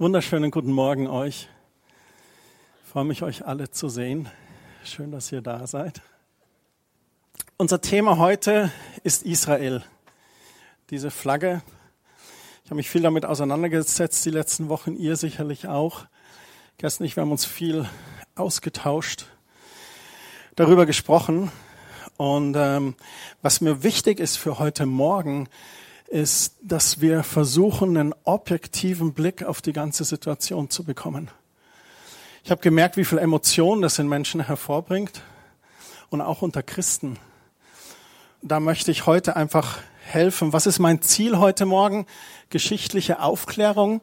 Wunderschönen guten Morgen euch. Ich freue mich, euch alle zu sehen. Schön, dass ihr da seid. Unser Thema heute ist Israel. Diese Flagge. Ich habe mich viel damit auseinandergesetzt, die letzten Wochen, ihr sicherlich auch. Gestern nicht, wir haben uns viel ausgetauscht, darüber gesprochen. Und ähm, was mir wichtig ist für heute Morgen, ist, dass wir versuchen, einen objektiven Blick auf die ganze Situation zu bekommen. Ich habe gemerkt, wie viel Emotionen das in Menschen hervorbringt und auch unter Christen. Da möchte ich heute einfach helfen. Was ist mein Ziel heute Morgen? Geschichtliche Aufklärung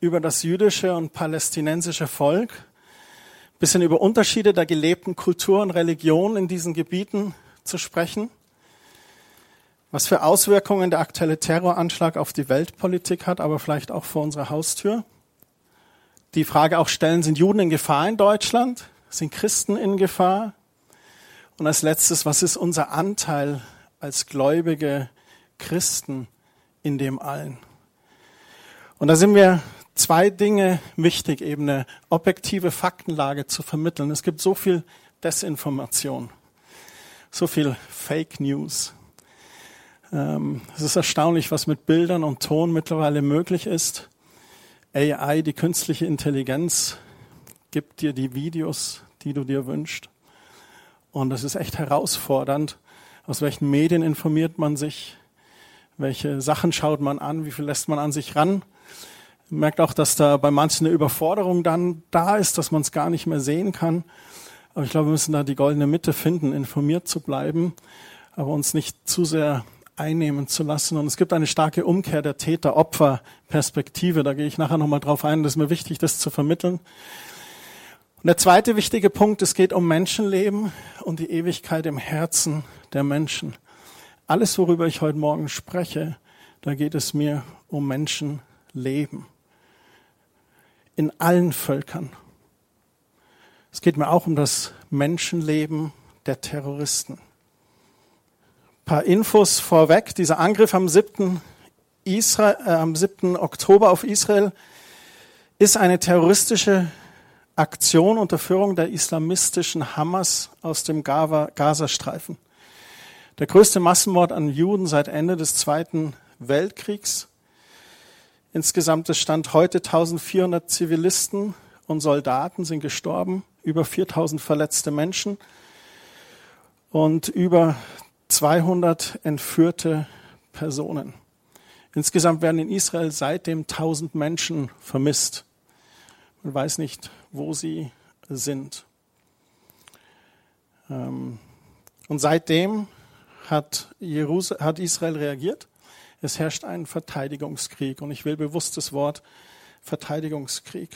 über das jüdische und palästinensische Volk, bisschen über Unterschiede der gelebten Kultur und Religion in diesen Gebieten zu sprechen was für Auswirkungen der aktuelle Terroranschlag auf die Weltpolitik hat, aber vielleicht auch vor unserer Haustür. Die Frage auch stellen, sind Juden in Gefahr in Deutschland? Sind Christen in Gefahr? Und als letztes, was ist unser Anteil als gläubige Christen in dem allen? Und da sind mir zwei Dinge wichtig, eben eine objektive Faktenlage zu vermitteln. Es gibt so viel Desinformation, so viel Fake News. Ähm, es ist erstaunlich, was mit Bildern und Ton mittlerweile möglich ist. AI, die künstliche Intelligenz, gibt dir die Videos, die du dir wünschst. Und das ist echt herausfordernd. Aus welchen Medien informiert man sich? Welche Sachen schaut man an? Wie viel lässt man an sich ran? Man merkt auch, dass da bei manchen eine Überforderung dann da ist, dass man es gar nicht mehr sehen kann. Aber ich glaube, wir müssen da die goldene Mitte finden, informiert zu bleiben, aber uns nicht zu sehr einnehmen zu lassen. Und es gibt eine starke Umkehr der Täter-Opfer-Perspektive. Da gehe ich nachher nochmal drauf ein. Das ist mir wichtig, das zu vermitteln. Und der zweite wichtige Punkt, es geht um Menschenleben und die Ewigkeit im Herzen der Menschen. Alles, worüber ich heute Morgen spreche, da geht es mir um Menschenleben. In allen Völkern. Es geht mir auch um das Menschenleben der Terroristen paar Infos vorweg. Dieser Angriff am 7. Israel, äh, am 7. Oktober auf Israel ist eine terroristische Aktion unter Führung der islamistischen Hamas aus dem Gazastreifen. Der größte Massenmord an Juden seit Ende des Zweiten Weltkriegs. Insgesamt ist Stand heute 1400 Zivilisten und Soldaten sind gestorben, über 4000 verletzte Menschen und über 200 entführte Personen. Insgesamt werden in Israel seitdem 1000 Menschen vermisst. Man weiß nicht, wo sie sind. Ähm, und seitdem hat, Israel reagiert. Es herrscht ein Verteidigungskrieg. Und ich will bewusst das Wort Verteidigungskrieg.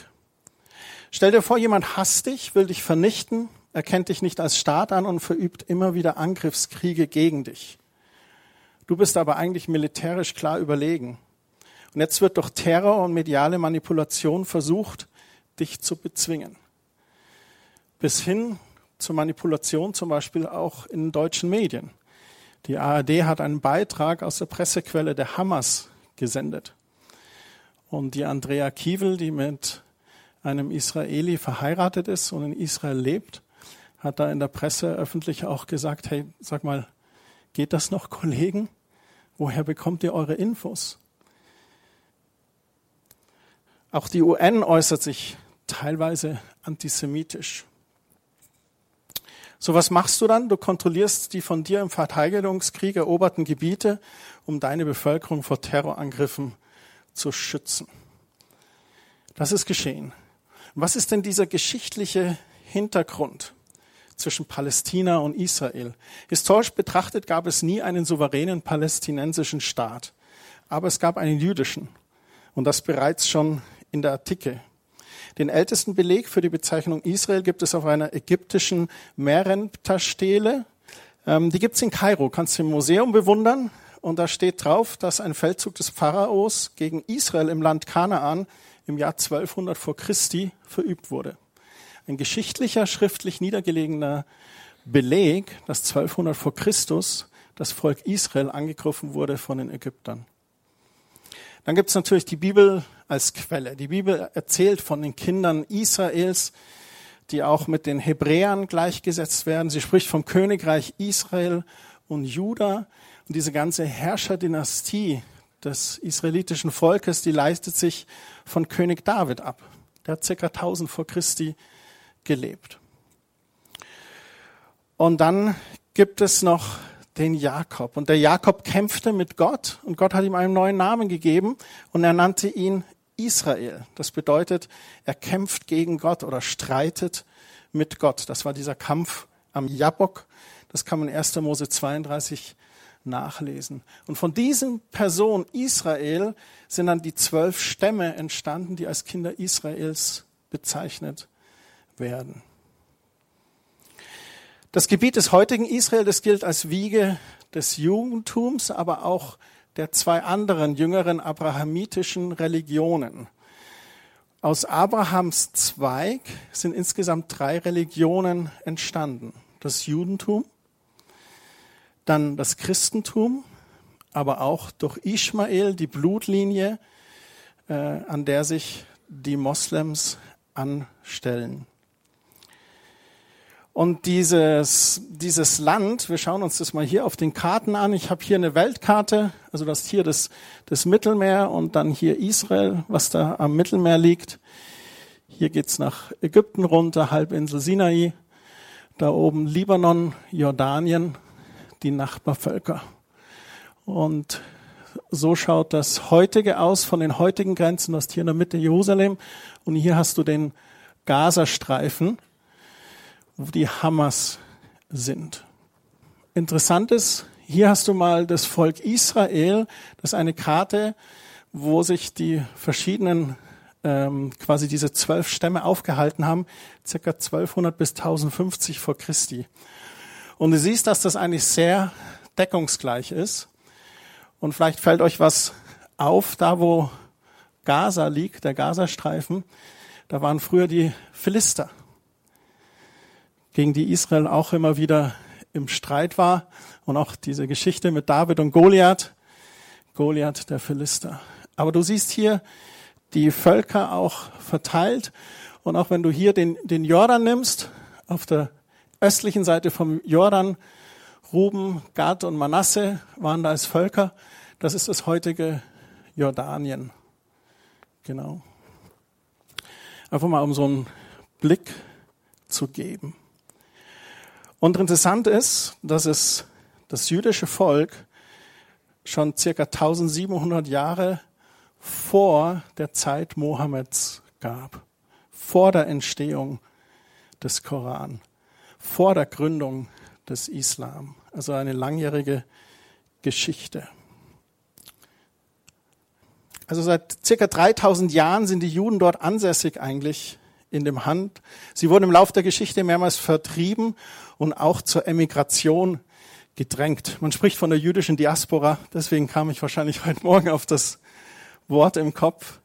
Stell dir vor, jemand hasst dich, will dich vernichten, erkennt dich nicht als Staat an und verübt immer wieder Angriffskriege gegen dich. Du bist aber eigentlich militärisch klar überlegen. Und jetzt wird durch Terror und mediale Manipulation versucht, dich zu bezwingen. Bis hin zur Manipulation zum Beispiel auch in deutschen Medien. Die ARD hat einen Beitrag aus der Pressequelle der Hamas gesendet. Und die Andrea Kiewel, die mit einem Israeli verheiratet ist und in Israel lebt, hat da in der Presse öffentlich auch gesagt, hey, sag mal, geht das noch, Kollegen? Woher bekommt ihr eure Infos? Auch die UN äußert sich teilweise antisemitisch. So was machst du dann? Du kontrollierst die von dir im Verteidigungskrieg eroberten Gebiete, um deine Bevölkerung vor Terrorangriffen zu schützen. Das ist geschehen. Was ist denn dieser geschichtliche Hintergrund? Zwischen Palästina und Israel. Historisch betrachtet gab es nie einen souveränen palästinensischen Staat, aber es gab einen jüdischen und das bereits schon in der Antike. Den ältesten Beleg für die Bezeichnung Israel gibt es auf einer ägyptischen Merenptah-Stele. Ähm, die gibt es in Kairo, kannst du im Museum bewundern. Und da steht drauf, dass ein Feldzug des Pharaos gegen Israel im Land Kanaan im Jahr 1200 vor Christi verübt wurde ein geschichtlicher, schriftlich niedergelegener Beleg, dass 1200 vor Christus das Volk Israel angegriffen wurde von den Ägyptern. Dann gibt es natürlich die Bibel als Quelle. Die Bibel erzählt von den Kindern Israels, die auch mit den Hebräern gleichgesetzt werden. Sie spricht vom Königreich Israel und Juda. Und diese ganze Herrscherdynastie des israelitischen Volkes, die leistet sich von König David ab. Der hat circa 1000 vor Christi gelebt. Und dann gibt es noch den Jakob. Und der Jakob kämpfte mit Gott und Gott hat ihm einen neuen Namen gegeben und er nannte ihn Israel. Das bedeutet, er kämpft gegen Gott oder streitet mit Gott. Das war dieser Kampf am Jabok. Das kann man in 1. Mose 32 nachlesen. Und von diesem Person Israel sind dann die zwölf Stämme entstanden, die als Kinder Israels bezeichnet werden. Das Gebiet des heutigen Israel, das gilt als Wiege des Judentums, aber auch der zwei anderen jüngeren abrahamitischen Religionen. Aus Abrahams Zweig sind insgesamt drei Religionen entstanden. Das Judentum, dann das Christentum, aber auch durch Ishmael, die Blutlinie, äh, an der sich die Moslems anstellen. Und dieses, dieses Land, wir schauen uns das mal hier auf den Karten an. Ich habe hier eine Weltkarte, also das hier das, das Mittelmeer und dann hier Israel, was da am Mittelmeer liegt. Hier geht's nach Ägypten runter, Halbinsel Sinai. Da oben Libanon, Jordanien, die Nachbarvölker. Und so schaut das heutige aus von den heutigen Grenzen. Du hast hier in der Mitte Jerusalem und hier hast du den Gazastreifen wo die Hamas sind. Interessant ist, hier hast du mal das Volk Israel, das ist eine Karte, wo sich die verschiedenen, ähm, quasi diese zwölf Stämme aufgehalten haben, circa 1200 bis 1050 vor Christi. Und du siehst, dass das eigentlich sehr deckungsgleich ist. Und vielleicht fällt euch was auf, da wo Gaza liegt, der Gazastreifen, da waren früher die Philister gegen die Israel auch immer wieder im Streit war. Und auch diese Geschichte mit David und Goliath. Goliath, der Philister. Aber du siehst hier die Völker auch verteilt. Und auch wenn du hier den, den Jordan nimmst, auf der östlichen Seite vom Jordan, Ruben, Gad und Manasse waren da als Völker. Das ist das heutige Jordanien. Genau. Einfach mal um so einen Blick zu geben. Und interessant ist, dass es das jüdische Volk schon circa 1700 Jahre vor der Zeit Mohammeds gab, vor der Entstehung des Koran, vor der Gründung des Islam. Also eine langjährige Geschichte. Also seit circa 3000 Jahren sind die Juden dort ansässig eigentlich in dem Hand. Sie wurden im Laufe der Geschichte mehrmals vertrieben und auch zur Emigration gedrängt. Man spricht von der jüdischen Diaspora, deswegen kam ich wahrscheinlich heute Morgen auf das Wort im Kopf.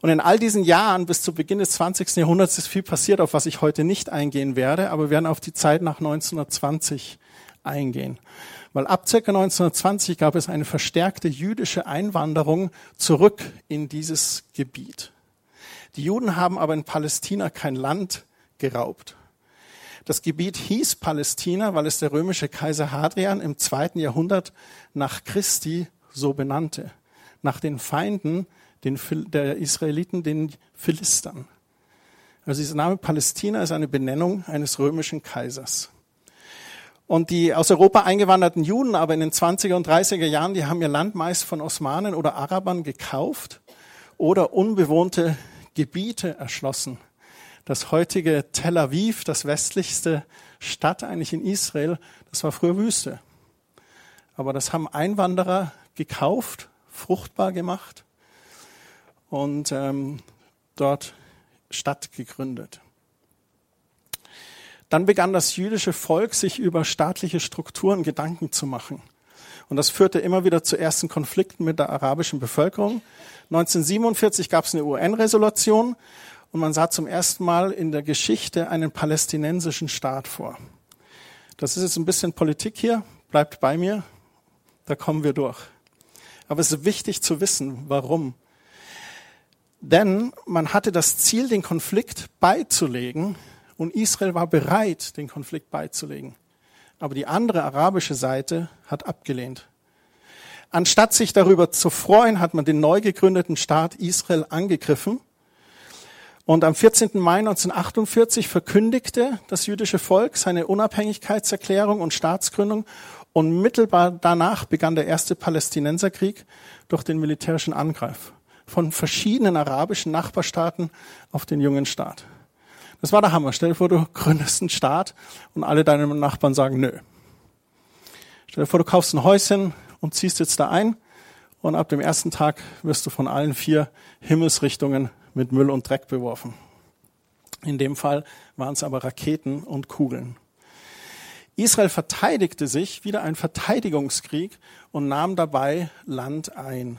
Und in all diesen Jahren bis zu Beginn des 20. Jahrhunderts ist viel passiert, auf was ich heute nicht eingehen werde, aber wir werden auf die Zeit nach 1920 eingehen. Weil ab ca. 1920 gab es eine verstärkte jüdische Einwanderung zurück in dieses Gebiet. Die Juden haben aber in Palästina kein Land geraubt. Das Gebiet hieß Palästina, weil es der römische Kaiser Hadrian im zweiten Jahrhundert nach Christi so benannte. Nach den Feinden den, der Israeliten, den Philistern. Also dieser Name Palästina ist eine Benennung eines römischen Kaisers. Und die aus Europa eingewanderten Juden aber in den 20er und 30er Jahren, die haben ihr Land meist von Osmanen oder Arabern gekauft oder unbewohnte Gebiete erschlossen. Das heutige Tel Aviv, das westlichste Stadt eigentlich in Israel, das war früher Wüste. Aber das haben Einwanderer gekauft, fruchtbar gemacht und ähm, dort Stadt gegründet. Dann begann das jüdische Volk, sich über staatliche Strukturen Gedanken zu machen. Und das führte immer wieder zu ersten Konflikten mit der arabischen Bevölkerung. 1947 gab es eine UN-Resolution und man sah zum ersten Mal in der Geschichte einen palästinensischen Staat vor. Das ist jetzt ein bisschen Politik hier, bleibt bei mir, da kommen wir durch. Aber es ist wichtig zu wissen, warum. Denn man hatte das Ziel, den Konflikt beizulegen und Israel war bereit, den Konflikt beizulegen. Aber die andere arabische Seite hat abgelehnt. Anstatt sich darüber zu freuen, hat man den neu gegründeten Staat Israel angegriffen. Und am 14. Mai 1948 verkündigte das jüdische Volk seine Unabhängigkeitserklärung und Staatsgründung. Und mittelbar danach begann der erste Palästinenserkrieg durch den militärischen Angriff von verschiedenen arabischen Nachbarstaaten auf den jungen Staat. Das war der Hammer. Stell dir vor, du gründest einen Staat und alle deine Nachbarn sagen nö. Stell dir vor, du kaufst ein Häuschen und ziehst jetzt da ein und ab dem ersten Tag wirst du von allen vier Himmelsrichtungen mit Müll und Dreck beworfen. In dem Fall waren es aber Raketen und Kugeln. Israel verteidigte sich, wieder ein Verteidigungskrieg, und nahm dabei Land ein.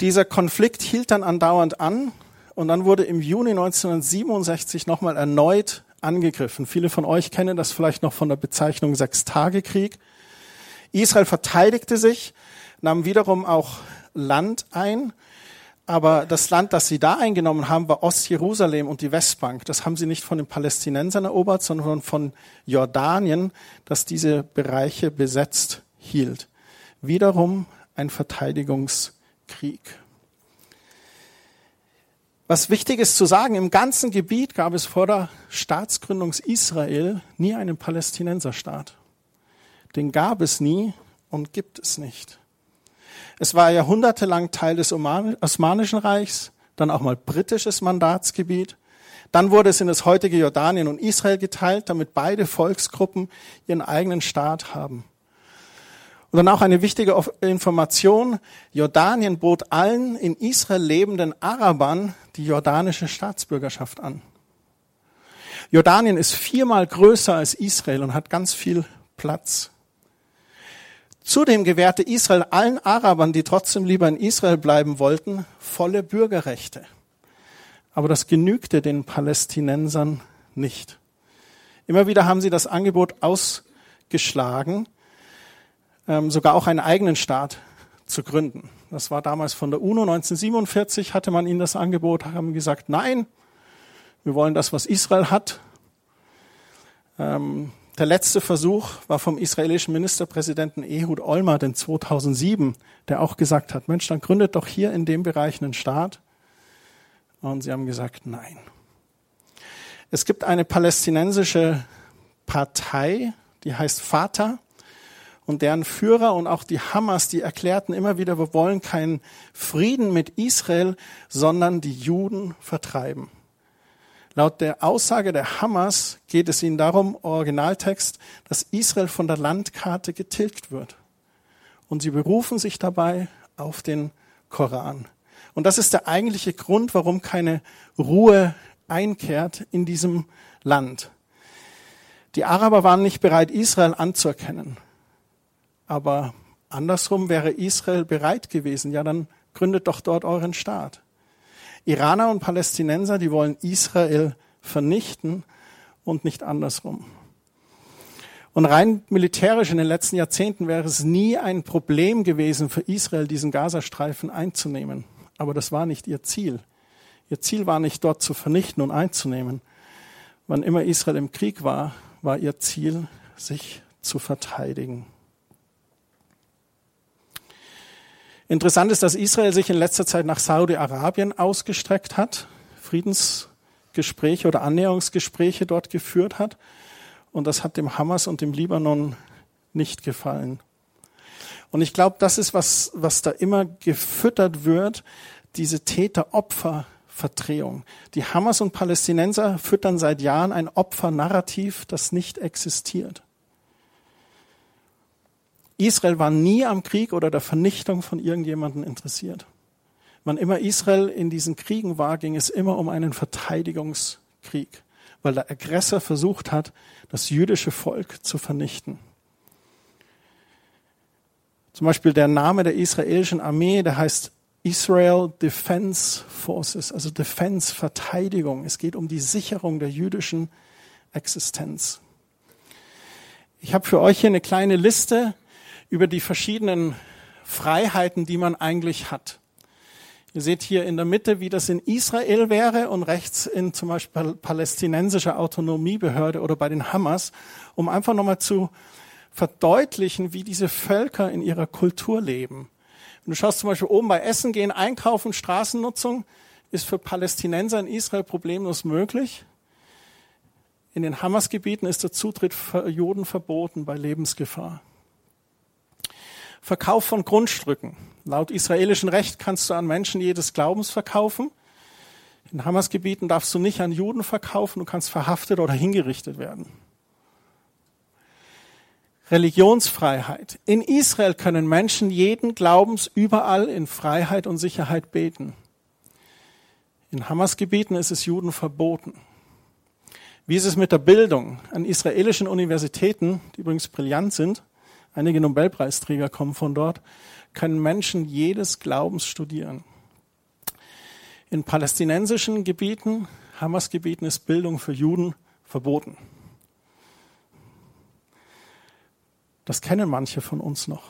Dieser Konflikt hielt dann andauernd an und dann wurde im Juni 1967 nochmal erneut angegriffen. Viele von euch kennen das vielleicht noch von der Bezeichnung Sechstagekrieg. Israel verteidigte sich, nahm wiederum auch Land ein, aber das Land, das sie da eingenommen haben, war Ostjerusalem und die Westbank. Das haben sie nicht von den Palästinensern erobert, sondern von Jordanien, das diese Bereiche besetzt hielt. Wiederum ein Verteidigungskrieg. Krieg. Was wichtig ist zu sagen, im ganzen Gebiet gab es vor der Staatsgründung Israel nie einen Palästinenserstaat. Den gab es nie und gibt es nicht. Es war jahrhundertelang Teil des Osmanischen Reichs, dann auch mal britisches Mandatsgebiet. Dann wurde es in das heutige Jordanien und Israel geteilt, damit beide Volksgruppen ihren eigenen Staat haben. Und dann auch eine wichtige Information. Jordanien bot allen in Israel lebenden Arabern die jordanische Staatsbürgerschaft an. Jordanien ist viermal größer als Israel und hat ganz viel Platz. Zudem gewährte Israel allen Arabern, die trotzdem lieber in Israel bleiben wollten, volle Bürgerrechte. Aber das genügte den Palästinensern nicht. Immer wieder haben sie das Angebot ausgeschlagen ähm, sogar auch einen eigenen Staat zu gründen. Das war damals von der UNO 1947, hatte man ihnen das Angebot, haben gesagt, nein, wir wollen das, was Israel hat. Ähm, der letzte Versuch war vom israelischen Ministerpräsidenten Ehud Olmert in 2007, der auch gesagt hat, Mensch, dann gründet doch hier in dem Bereich einen Staat. Und sie haben gesagt, nein. Es gibt eine palästinensische Partei, die heißt Fatah und deren Führer und auch die Hamas, die erklärten immer wieder, wir wollen keinen Frieden mit Israel, sondern die Juden vertreiben. Laut der Aussage der Hamas geht es ihnen darum, Originaltext, dass Israel von der Landkarte getilgt wird. Und sie berufen sich dabei auf den Koran. Und das ist der eigentliche Grund, warum keine Ruhe einkehrt in diesem Land. Die Araber waren nicht bereit, Israel anzuerkennen. Aber andersrum wäre Israel bereit gewesen, ja, dann gründet doch dort euren Staat. Iraner und Palästinenser, die wollen Israel vernichten und nicht andersrum. Und rein militärisch in den letzten Jahrzehnten wäre es nie ein Problem gewesen für Israel, diesen Gazastreifen einzunehmen. Aber das war nicht ihr Ziel. Ihr Ziel war nicht dort zu vernichten und einzunehmen. Wann immer Israel im Krieg war, war ihr Ziel, sich zu verteidigen. Interessant ist, dass Israel sich in letzter Zeit nach Saudi-Arabien ausgestreckt hat, Friedensgespräche oder Annäherungsgespräche dort geführt hat. Und das hat dem Hamas und dem Libanon nicht gefallen. Und ich glaube, das ist was, was da immer gefüttert wird, diese Täter-Opfer-Verdrehung. Die Hamas und Palästinenser füttern seit Jahren ein Opfernarrativ, das nicht existiert. Israel war nie am Krieg oder der Vernichtung von irgendjemandem interessiert. Wann immer Israel in diesen Kriegen war, ging es immer um einen Verteidigungskrieg, weil der Aggressor versucht hat, das jüdische Volk zu vernichten. Zum Beispiel der Name der israelischen Armee, der heißt Israel Defense Forces, also Defense Verteidigung. Es geht um die Sicherung der jüdischen Existenz. Ich habe für euch hier eine kleine Liste über die verschiedenen Freiheiten, die man eigentlich hat. Ihr seht hier in der Mitte, wie das in Israel wäre und rechts in zum Beispiel palästinensischer Autonomiebehörde oder bei den Hamas, um einfach nochmal zu verdeutlichen, wie diese Völker in ihrer Kultur leben. Wenn du schaust zum Beispiel oben bei Essen gehen, Einkaufen, Straßennutzung, ist für Palästinenser in Israel problemlos möglich. In den Hamas-Gebieten ist der Zutritt für Juden verboten bei Lebensgefahr. Verkauf von Grundstücken. Laut israelischem Recht kannst du an Menschen jedes Glaubens verkaufen. In Hamas-Gebieten darfst du nicht an Juden verkaufen, du kannst verhaftet oder hingerichtet werden. Religionsfreiheit. In Israel können Menschen jeden Glaubens überall in Freiheit und Sicherheit beten. In Hamas-Gebieten ist es Juden verboten. Wie ist es mit der Bildung? An israelischen Universitäten, die übrigens brillant sind, einige Nobelpreisträger kommen von dort, können Menschen jedes Glaubens studieren. In palästinensischen Gebieten, Hamas-Gebieten, ist Bildung für Juden verboten. Das kennen manche von uns noch,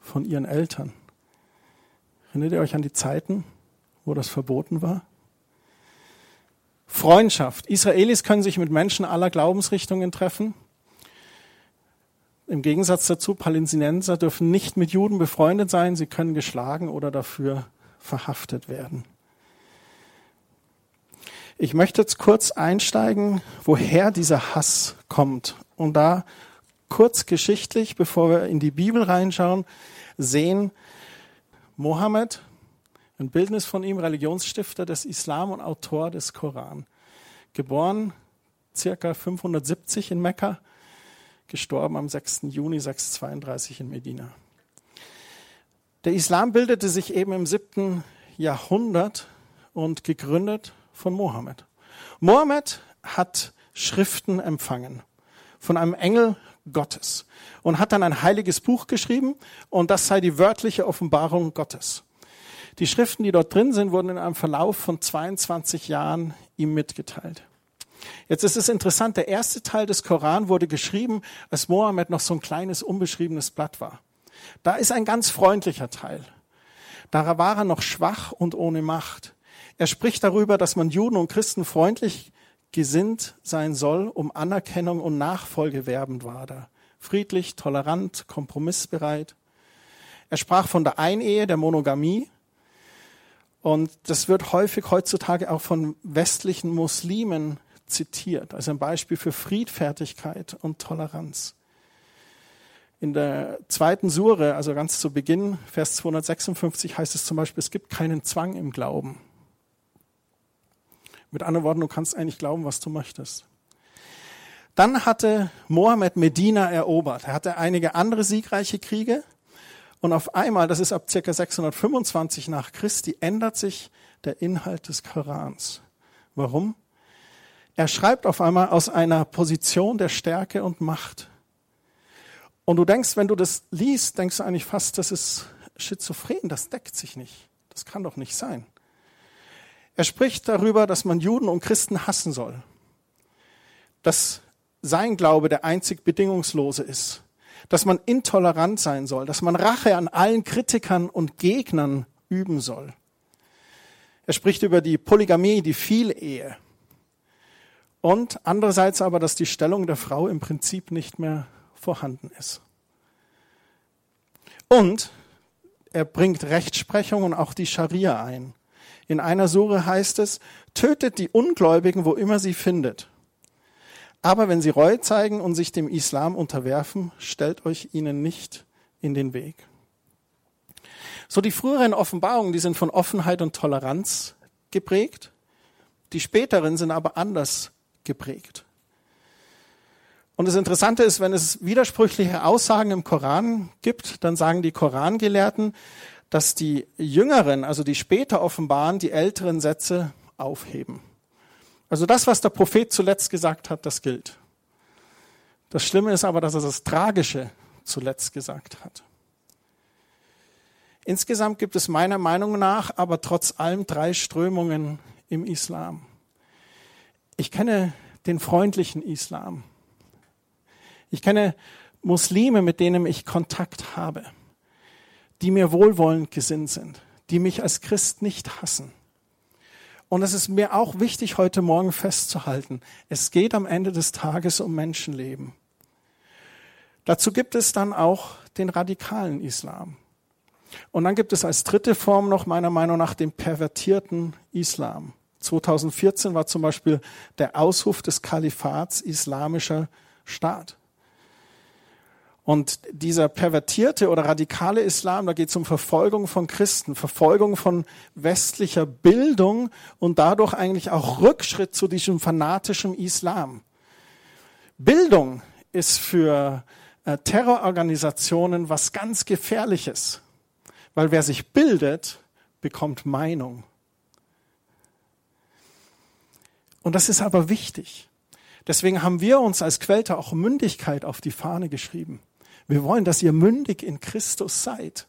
von ihren Eltern. Erinnert ihr euch an die Zeiten, wo das verboten war? Freundschaft. Israelis können sich mit Menschen aller Glaubensrichtungen treffen. Im Gegensatz dazu, Palästinenser dürfen nicht mit Juden befreundet sein, sie können geschlagen oder dafür verhaftet werden. Ich möchte jetzt kurz einsteigen, woher dieser Hass kommt und da kurz geschichtlich, bevor wir in die Bibel reinschauen, sehen, Mohammed, ein Bildnis von ihm, Religionsstifter des Islam und Autor des Koran. Geboren circa 570 in Mekka, gestorben am 6. Juni 632 in Medina. Der Islam bildete sich eben im 7. Jahrhundert und gegründet von Mohammed. Mohammed hat Schriften empfangen von einem Engel Gottes und hat dann ein heiliges Buch geschrieben und das sei die wörtliche Offenbarung Gottes. Die Schriften, die dort drin sind, wurden in einem Verlauf von 22 Jahren ihm mitgeteilt. Jetzt ist es interessant, der erste Teil des Koran wurde geschrieben, als Mohammed noch so ein kleines, unbeschriebenes Blatt war. Da ist ein ganz freundlicher Teil. Da war er noch schwach und ohne Macht. Er spricht darüber, dass man Juden und Christen freundlich gesinnt sein soll, um Anerkennung und Nachfolge werbend war da. Friedlich, tolerant, kompromissbereit. Er sprach von der Einehe, der Monogamie. Und das wird häufig heutzutage auch von westlichen Muslimen zitiert, als ein Beispiel für Friedfertigkeit und Toleranz. In der zweiten Sure, also ganz zu Beginn, Vers 256, heißt es zum Beispiel, es gibt keinen Zwang im Glauben. Mit anderen Worten, du kannst eigentlich glauben, was du möchtest. Dann hatte Mohammed Medina erobert. Er hatte einige andere siegreiche Kriege. Und auf einmal, das ist ab circa 625 nach Christi, ändert sich der Inhalt des Korans. Warum? Er schreibt auf einmal aus einer Position der Stärke und Macht. Und du denkst, wenn du das liest, denkst du eigentlich fast, das ist schizophren, das deckt sich nicht. Das kann doch nicht sein. Er spricht darüber, dass man Juden und Christen hassen soll. Dass sein Glaube der einzig bedingungslose ist. Dass man intolerant sein soll. Dass man Rache an allen Kritikern und Gegnern üben soll. Er spricht über die Polygamie, die Vielehe. Und andererseits aber, dass die Stellung der Frau im Prinzip nicht mehr vorhanden ist. Und er bringt Rechtsprechung und auch die Scharia ein. In einer Sure heißt es, tötet die Ungläubigen, wo immer sie findet. Aber wenn sie Reue zeigen und sich dem Islam unterwerfen, stellt euch ihnen nicht in den Weg. So die früheren Offenbarungen, die sind von Offenheit und Toleranz geprägt. Die späteren sind aber anders geprägt. Und das Interessante ist, wenn es widersprüchliche Aussagen im Koran gibt, dann sagen die Korangelehrten, dass die Jüngeren, also die später offenbaren, die älteren Sätze aufheben. Also das, was der Prophet zuletzt gesagt hat, das gilt. Das Schlimme ist aber, dass er das Tragische zuletzt gesagt hat. Insgesamt gibt es meiner Meinung nach aber trotz allem drei Strömungen im Islam. Ich kenne den freundlichen Islam. Ich kenne Muslime, mit denen ich Kontakt habe. die mir wohlwollend gesinnt sind, die mich als Christ nicht hassen. Und es ist mir auch wichtig, heute Morgen festzuhalten, es geht am Ende des Tages um Menschenleben. Dazu gibt es dann auch den radikalen Islam. Und dann gibt es als dritte Form noch meiner Meinung nach den pervertierten Islam. 2014 war zum Beispiel der Ausruf des Kalifats Islamischer Staat. Und dieser pervertierte oder radikale Islam, da geht es um Verfolgung von Christen, Verfolgung von westlicher Bildung und dadurch eigentlich auch Rückschritt zu diesem fanatischen Islam. Bildung ist für äh, Terrororganisationen was ganz Gefährliches, weil wer sich bildet, bekommt Meinung. Und das ist aber wichtig. Deswegen haben wir uns als Quellter auch Mündigkeit auf die Fahne geschrieben. Wir wollen, dass ihr mündig in Christus seid,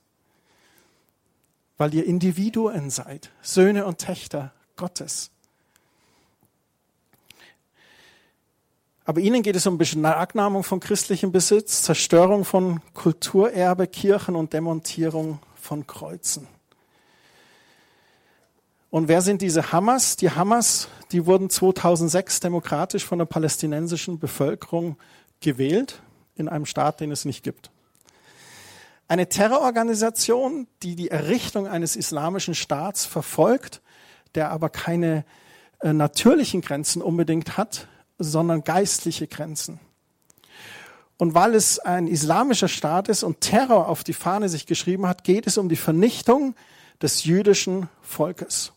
weil ihr Individuen seid, Söhne und Töchter Gottes. Aber ihnen geht es um Beschlagnahmung von christlichem Besitz, Zerstörung von Kulturerbe, Kirchen und Demontierung von Kreuzen. Und wer sind diese Hamas? Die Hamas, die wurden 2006 demokratisch von der palästinensischen Bevölkerung gewählt in einem Staat, den es nicht gibt. Eine Terrororganisation, die die Errichtung eines islamischen Staats verfolgt, der aber keine äh, natürlichen Grenzen unbedingt hat, sondern geistliche Grenzen. Und weil es ein islamischer Staat ist und Terror auf die Fahne sich geschrieben hat, geht es um die Vernichtung des jüdischen Volkes.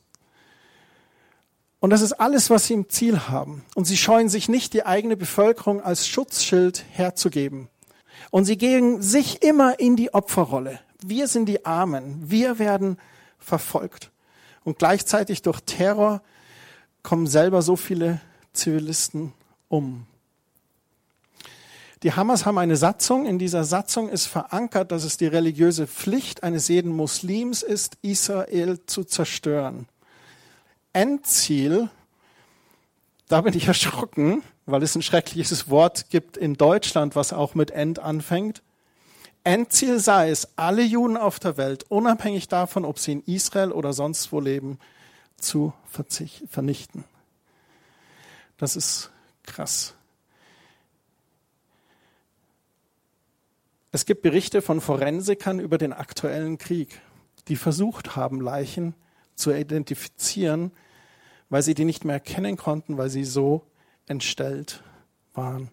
Und das ist alles, was sie im Ziel haben. Und sie scheuen sich nicht, die eigene Bevölkerung als Schutzschild herzugeben. Und sie gehen sich immer in die Opferrolle. Wir sind die Armen. Wir werden verfolgt. Und gleichzeitig durch Terror kommen selber so viele Zivilisten um. Die Hamas haben eine Satzung. In dieser Satzung ist verankert, dass es die religiöse Pflicht eines jeden Muslims ist, Israel zu zerstören. Endziel, da bin ich erschrocken, weil es ein schreckliches Wort gibt in Deutschland, was auch mit End anfängt. Endziel sei es, alle Juden auf der Welt, unabhängig davon, ob sie in Israel oder sonst wo leben, zu vernichten. Das ist krass. Es gibt Berichte von Forensikern über den aktuellen Krieg, die versucht haben, Leichen zu identifizieren, weil sie die nicht mehr erkennen konnten, weil sie so entstellt waren.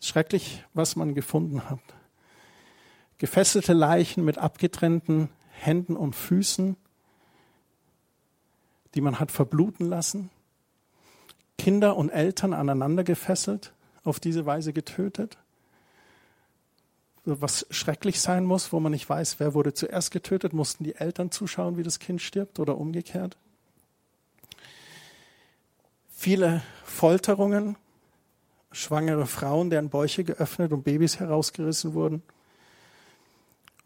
Schrecklich, was man gefunden hat. Gefesselte Leichen mit abgetrennten Händen und Füßen, die man hat verbluten lassen. Kinder und Eltern aneinander gefesselt, auf diese Weise getötet. Was schrecklich sein muss, wo man nicht weiß, wer wurde zuerst getötet, mussten die Eltern zuschauen, wie das Kind stirbt oder umgekehrt viele Folterungen, schwangere Frauen, deren Bäuche geöffnet und Babys herausgerissen wurden.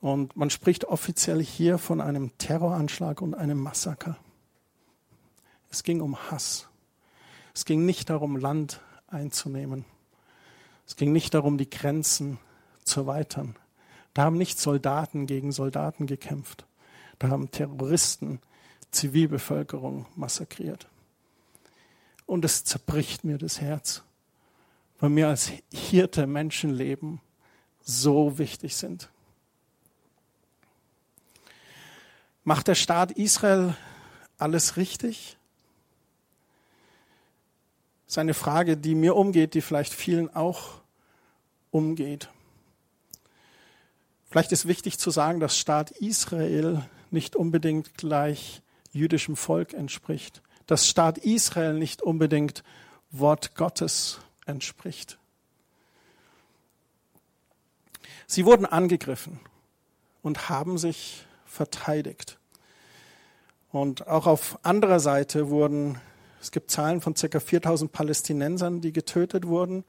Und man spricht offiziell hier von einem Terroranschlag und einem Massaker. Es ging um Hass. Es ging nicht darum, Land einzunehmen. Es ging nicht darum, die Grenzen zu erweitern. Da haben nicht Soldaten gegen Soldaten gekämpft. Da haben Terroristen Zivilbevölkerung massakriert und es zerbricht mir das Herz, weil mir als Hirte Menschenleben so wichtig sind. Macht der Staat Israel alles richtig? Das ist eine Frage, die mir umgeht, die vielleicht vielen auch umgeht. Vielleicht ist wichtig zu sagen, dass Staat Israel nicht unbedingt gleich jüdischem Volk entspricht dass Staat Israel nicht unbedingt Wort Gottes entspricht. Sie wurden angegriffen und haben sich verteidigt. Und auch auf anderer Seite wurden, es gibt Zahlen von ca. 4000 Palästinensern, die getötet wurden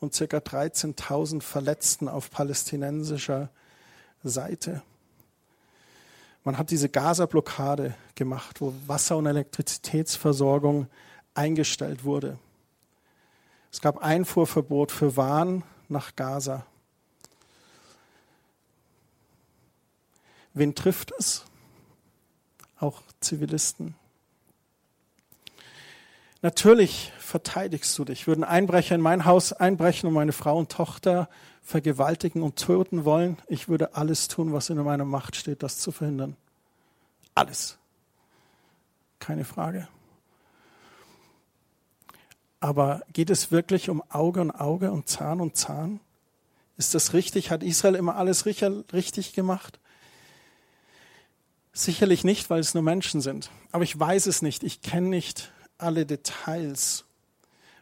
und ca. 13.000 Verletzten auf palästinensischer Seite. Man hat diese Gaza-Blockade gemacht, wo Wasser- und Elektrizitätsversorgung eingestellt wurde. Es gab Einfuhrverbot für Waren nach Gaza. Wen trifft es? Auch Zivilisten. Natürlich verteidigst du dich. Würden Einbrecher in mein Haus einbrechen und meine Frau und Tochter vergewaltigen und töten wollen, ich würde alles tun, was in meiner Macht steht, das zu verhindern. Alles. Keine Frage. Aber geht es wirklich um Auge und Auge und Zahn und Zahn? Ist das richtig? Hat Israel immer alles richtig gemacht? Sicherlich nicht, weil es nur Menschen sind. Aber ich weiß es nicht. Ich kenne nicht alle Details.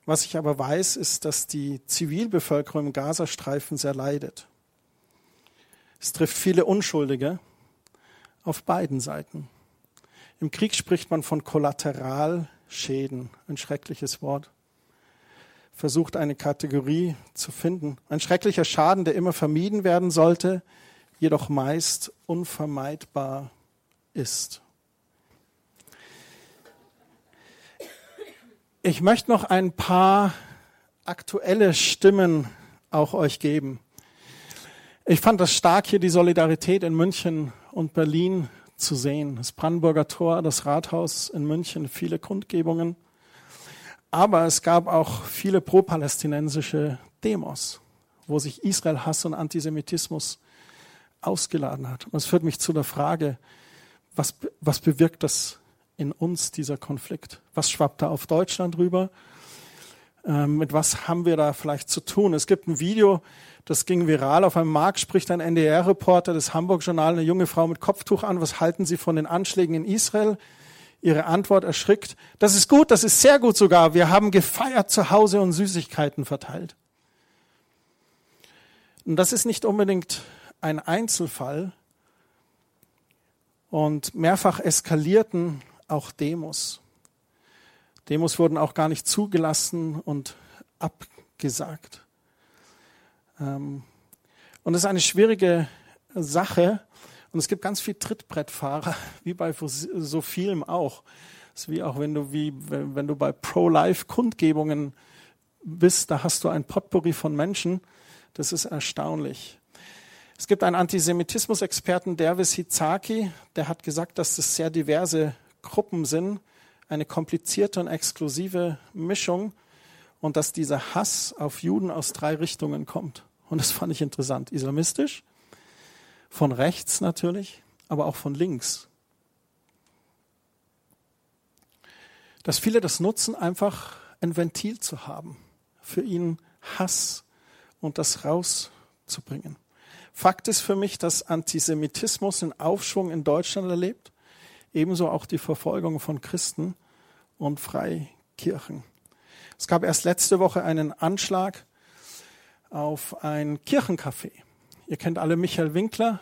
Was ich aber weiß, ist, dass die Zivilbevölkerung im Gazastreifen sehr leidet. Es trifft viele Unschuldige auf beiden Seiten. Im Krieg spricht man von Kollateralschäden, ein schreckliches Wort. Versucht eine Kategorie zu finden. Ein schrecklicher Schaden, der immer vermieden werden sollte, jedoch meist unvermeidbar ist. Ich möchte noch ein paar aktuelle Stimmen auch euch geben. Ich fand das stark, hier die Solidarität in München und Berlin zu sehen. Das Brandenburger Tor, das Rathaus in München, viele Kundgebungen. Aber es gab auch viele pro-palästinensische Demos, wo sich Israel Hass und Antisemitismus ausgeladen hat. Und das führt mich zu der Frage, was, was bewirkt das in uns dieser Konflikt? Was schwappt da auf Deutschland rüber? Ähm, mit was haben wir da vielleicht zu tun? Es gibt ein Video, das ging viral. Auf einem Markt spricht ein NDR-Reporter des Hamburg-Journal eine junge Frau mit Kopftuch an. Was halten Sie von den Anschlägen in Israel? Ihre Antwort erschrickt. Das ist gut, das ist sehr gut sogar. Wir haben gefeiert zu Hause und Süßigkeiten verteilt. Und das ist nicht unbedingt ein Einzelfall. Und mehrfach eskalierten auch Demos. Demos wurden auch gar nicht zugelassen und abgesagt. Ähm, und es ist eine schwierige Sache. Und es gibt ganz viel Trittbrettfahrer, wie bei so vielem auch. Es ist wie auch wenn du, wie, wenn du bei Pro-Life-Kundgebungen bist, da hast du ein Potpourri von Menschen. Das ist erstaunlich. Es gibt einen Antisemitismus-Experten, Dervis Hizaki, der hat gesagt, dass es sehr diverse Gruppen sind, eine komplizierte und exklusive Mischung und dass dieser Hass auf Juden aus drei Richtungen kommt. Und das fand ich interessant. Islamistisch, von rechts natürlich, aber auch von links. Dass viele das nutzen, einfach ein Ventil zu haben, für ihn Hass und das rauszubringen. Fakt ist für mich, dass Antisemitismus einen Aufschwung in Deutschland erlebt ebenso auch die Verfolgung von Christen und Freikirchen. Es gab erst letzte Woche einen Anschlag auf ein Kirchencafé. Ihr kennt alle Michael Winkler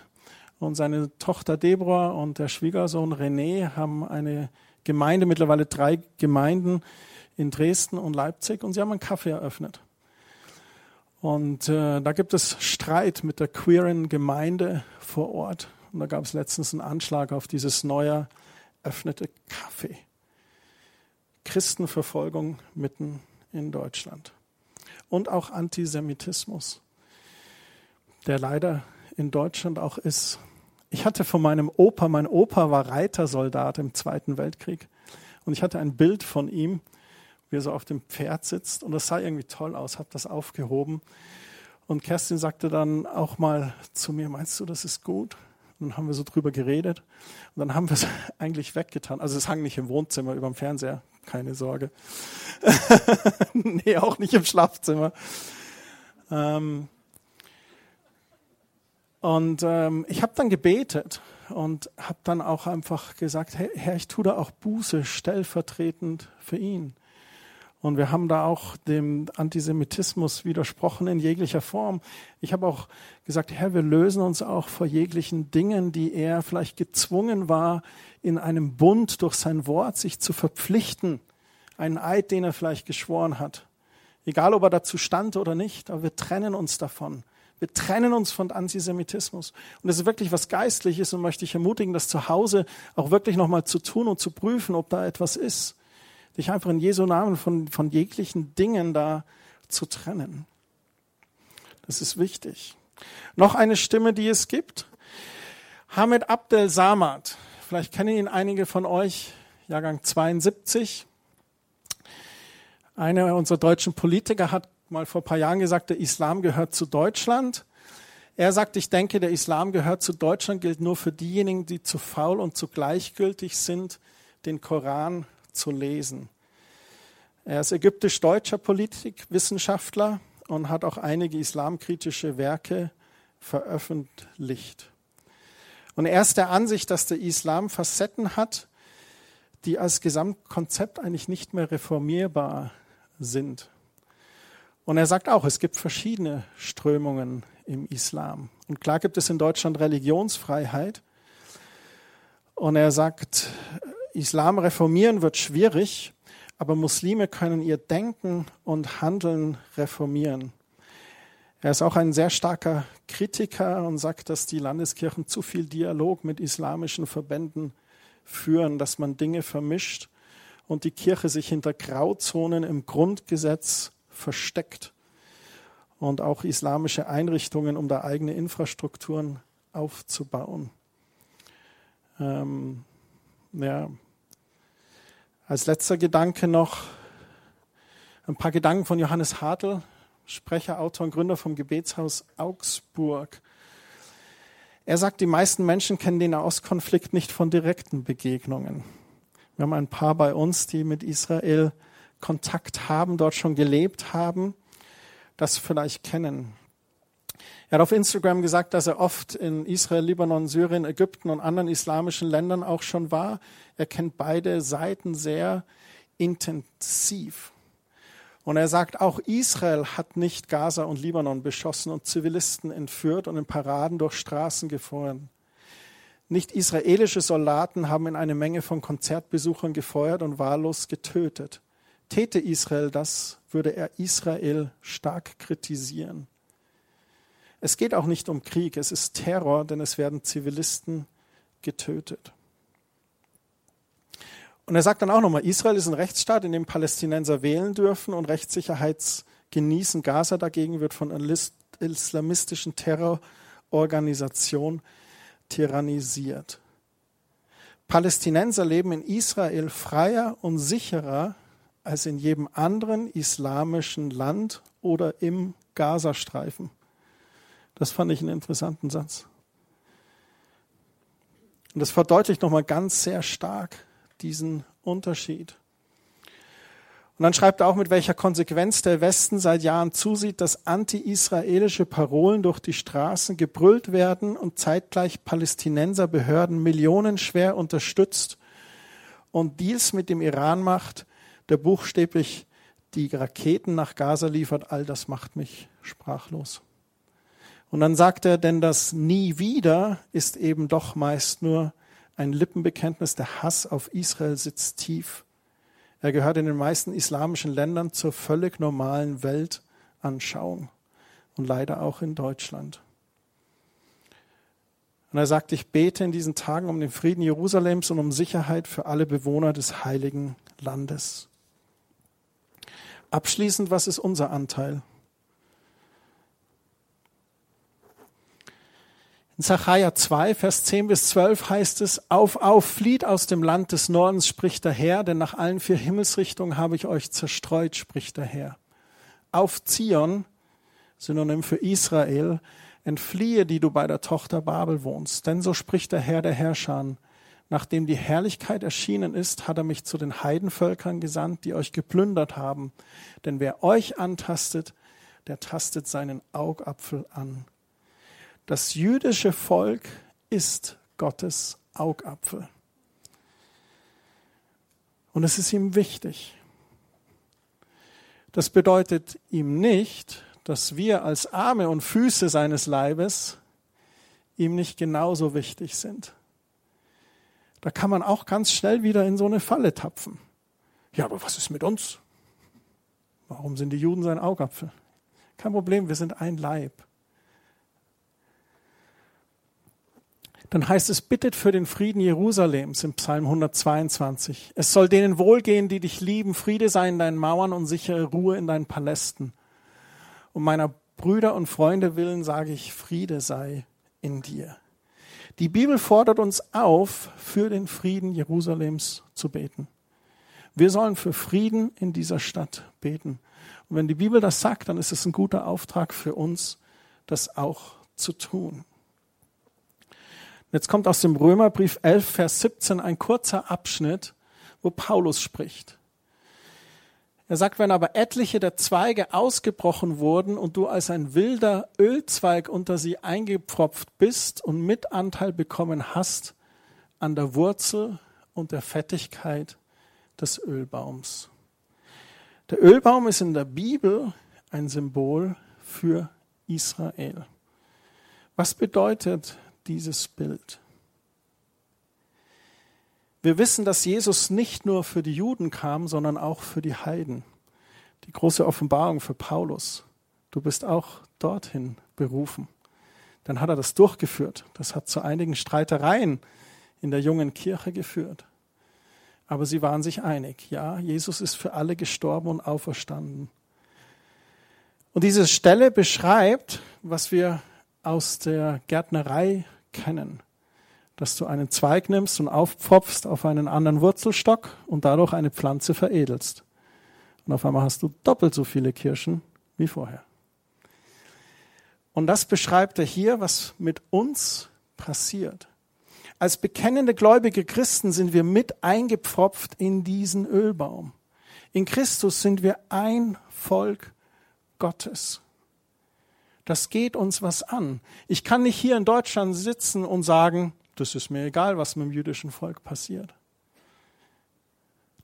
und seine Tochter Deborah und der Schwiegersohn René haben eine Gemeinde, mittlerweile drei Gemeinden in Dresden und Leipzig und sie haben einen Kaffee eröffnet. Und äh, da gibt es Streit mit der queeren Gemeinde vor Ort. Und da gab es letztens einen Anschlag auf dieses neue öffnete Kaffee. Christenverfolgung mitten in Deutschland. Und auch Antisemitismus, der leider in Deutschland auch ist. Ich hatte von meinem Opa, mein Opa war Reitersoldat im Zweiten Weltkrieg. Und ich hatte ein Bild von ihm, wie er so auf dem Pferd sitzt. Und das sah irgendwie toll aus, habe das aufgehoben. Und Kerstin sagte dann auch mal zu mir, meinst du, das ist gut? Dann haben wir so drüber geredet und dann haben wir es eigentlich weggetan. Also es hang nicht im Wohnzimmer über dem Fernseher, keine Sorge. nee, auch nicht im Schlafzimmer. Ähm und ähm, ich habe dann gebetet und habe dann auch einfach gesagt, Herr, ich tue da auch Buße stellvertretend für ihn. Und wir haben da auch dem Antisemitismus widersprochen in jeglicher Form. Ich habe auch gesagt, Herr, wir lösen uns auch vor jeglichen Dingen, die er vielleicht gezwungen war, in einem Bund durch sein Wort sich zu verpflichten. Einen Eid, den er vielleicht geschworen hat. Egal, ob er dazu stand oder nicht, aber wir trennen uns davon. Wir trennen uns von Antisemitismus. Und das ist wirklich was Geistliches und möchte ich ermutigen, das zu Hause auch wirklich nochmal zu tun und zu prüfen, ob da etwas ist dich einfach in Jesu Namen von, von jeglichen Dingen da zu trennen. Das ist wichtig. Noch eine Stimme, die es gibt, Hamid Abdel Samad, vielleicht kennen ihn einige von euch, Jahrgang 72. Einer unserer deutschen Politiker hat mal vor ein paar Jahren gesagt, der Islam gehört zu Deutschland. Er sagt, ich denke, der Islam gehört zu Deutschland, gilt nur für diejenigen, die zu faul und zu gleichgültig sind, den Koran zu lesen. Er ist ägyptisch-deutscher Politikwissenschaftler und hat auch einige islamkritische Werke veröffentlicht. Und er ist der Ansicht, dass der Islam Facetten hat, die als Gesamtkonzept eigentlich nicht mehr reformierbar sind. Und er sagt auch, es gibt verschiedene Strömungen im Islam. Und klar gibt es in Deutschland Religionsfreiheit. Und er sagt, Islam reformieren wird schwierig, aber Muslime können ihr Denken und Handeln reformieren. Er ist auch ein sehr starker Kritiker und sagt, dass die Landeskirchen zu viel Dialog mit islamischen Verbänden führen, dass man Dinge vermischt und die Kirche sich hinter Grauzonen im Grundgesetz versteckt und auch islamische Einrichtungen, um da eigene Infrastrukturen aufzubauen. Ähm, ja. Als letzter Gedanke noch ein paar Gedanken von Johannes Hartl, Sprecher, Autor und Gründer vom Gebetshaus Augsburg. Er sagt, die meisten Menschen kennen den Nahostkonflikt nicht von direkten Begegnungen. Wir haben ein paar bei uns, die mit Israel Kontakt haben, dort schon gelebt haben, das vielleicht kennen. Er hat auf Instagram gesagt, dass er oft in Israel, Libanon, Syrien, Ägypten und anderen islamischen Ländern auch schon war. Er kennt beide Seiten sehr intensiv. Und er sagt, auch Israel hat nicht Gaza und Libanon beschossen und Zivilisten entführt und in Paraden durch Straßen gefahren. Nicht israelische Soldaten haben in eine Menge von Konzertbesuchern gefeuert und wahllos getötet. Täte Israel das, würde er Israel stark kritisieren. Es geht auch nicht um Krieg, es ist Terror, denn es werden Zivilisten getötet. Und er sagt dann auch nochmal, Israel ist ein Rechtsstaat, in dem Palästinenser wählen dürfen und Rechtssicherheit genießen. Gaza dagegen wird von einer islamistischen Terrororganisation tyrannisiert. Palästinenser leben in Israel freier und sicherer als in jedem anderen islamischen Land oder im Gazastreifen. Das fand ich einen interessanten Satz. Und das verdeutlicht nochmal ganz sehr stark, diesen Unterschied. Und dann schreibt er auch, mit welcher Konsequenz der Westen seit Jahren zusieht, dass anti-israelische Parolen durch die Straßen gebrüllt werden und zeitgleich Palästinenserbehörden millionenschwer unterstützt und Deals mit dem Iran macht, der buchstäblich die Raketen nach Gaza liefert. All das macht mich sprachlos. Und dann sagt er, denn das nie wieder ist eben doch meist nur ein Lippenbekenntnis, der Hass auf Israel sitzt tief. Er gehört in den meisten islamischen Ländern zur völlig normalen Weltanschauung und leider auch in Deutschland. Und er sagt, ich bete in diesen Tagen um den Frieden Jerusalems und um Sicherheit für alle Bewohner des heiligen Landes. Abschließend, was ist unser Anteil? In Zachariah 2, Vers 10 bis 12 heißt es, auf, auf, flieht aus dem Land des Nordens, spricht der Herr, denn nach allen vier Himmelsrichtungen habe ich euch zerstreut, spricht der Herr. Auf Zion, Synonym für Israel, entfliehe, die du bei der Tochter Babel wohnst. Denn so spricht der Herr der Herrscher, nachdem die Herrlichkeit erschienen ist, hat er mich zu den Heidenvölkern gesandt, die euch geplündert haben. Denn wer euch antastet, der tastet seinen Augapfel an. Das jüdische Volk ist Gottes Augapfel. Und es ist ihm wichtig. Das bedeutet ihm nicht, dass wir als Arme und Füße seines Leibes ihm nicht genauso wichtig sind. Da kann man auch ganz schnell wieder in so eine Falle tapfen. Ja, aber was ist mit uns? Warum sind die Juden sein Augapfel? Kein Problem, wir sind ein Leib. Dann heißt es, bittet für den Frieden Jerusalems im Psalm 122. Es soll denen wohlgehen, die dich lieben, Friede sei in deinen Mauern und sichere Ruhe in deinen Palästen. Um meiner Brüder und Freunde willen sage ich, Friede sei in dir. Die Bibel fordert uns auf, für den Frieden Jerusalems zu beten. Wir sollen für Frieden in dieser Stadt beten. Und wenn die Bibel das sagt, dann ist es ein guter Auftrag für uns, das auch zu tun. Jetzt kommt aus dem Römerbrief 11, Vers 17 ein kurzer Abschnitt, wo Paulus spricht. Er sagt, wenn aber etliche der Zweige ausgebrochen wurden und du als ein wilder Ölzweig unter sie eingepfropft bist und Mitanteil bekommen hast an der Wurzel und der Fettigkeit des Ölbaums. Der Ölbaum ist in der Bibel ein Symbol für Israel. Was bedeutet dieses Bild? Wir wissen, dass Jesus nicht nur für die Juden kam, sondern auch für die Heiden. Die große Offenbarung für Paulus. Du bist auch dorthin berufen. Dann hat er das durchgeführt. Das hat zu einigen Streitereien in der jungen Kirche geführt. Aber sie waren sich einig. Ja, Jesus ist für alle gestorben und auferstanden. Und diese Stelle beschreibt, was wir aus der Gärtnerei kennen dass du einen Zweig nimmst und aufpfropfst auf einen anderen Wurzelstock und dadurch eine Pflanze veredelst. Und auf einmal hast du doppelt so viele Kirschen wie vorher. Und das beschreibt er hier, was mit uns passiert. Als bekennende gläubige Christen sind wir mit eingepfropft in diesen Ölbaum. In Christus sind wir ein Volk Gottes. Das geht uns was an. Ich kann nicht hier in Deutschland sitzen und sagen, das ist mir egal, was mit dem jüdischen Volk passiert.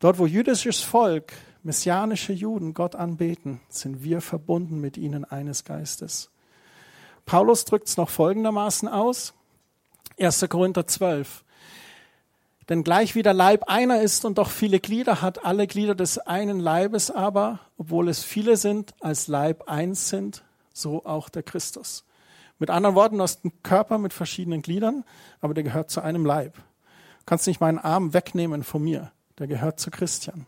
Dort, wo jüdisches Volk, messianische Juden Gott anbeten, sind wir verbunden mit ihnen eines Geistes. Paulus drückt es noch folgendermaßen aus. 1. Korinther 12. Denn gleich wie der Leib einer ist und doch viele Glieder hat, alle Glieder des einen Leibes aber, obwohl es viele sind, als Leib eins sind, so auch der Christus. Mit anderen Worten, du hast einen Körper mit verschiedenen Gliedern, aber der gehört zu einem Leib. Du kannst nicht meinen Arm wegnehmen von mir. Der gehört zu Christian.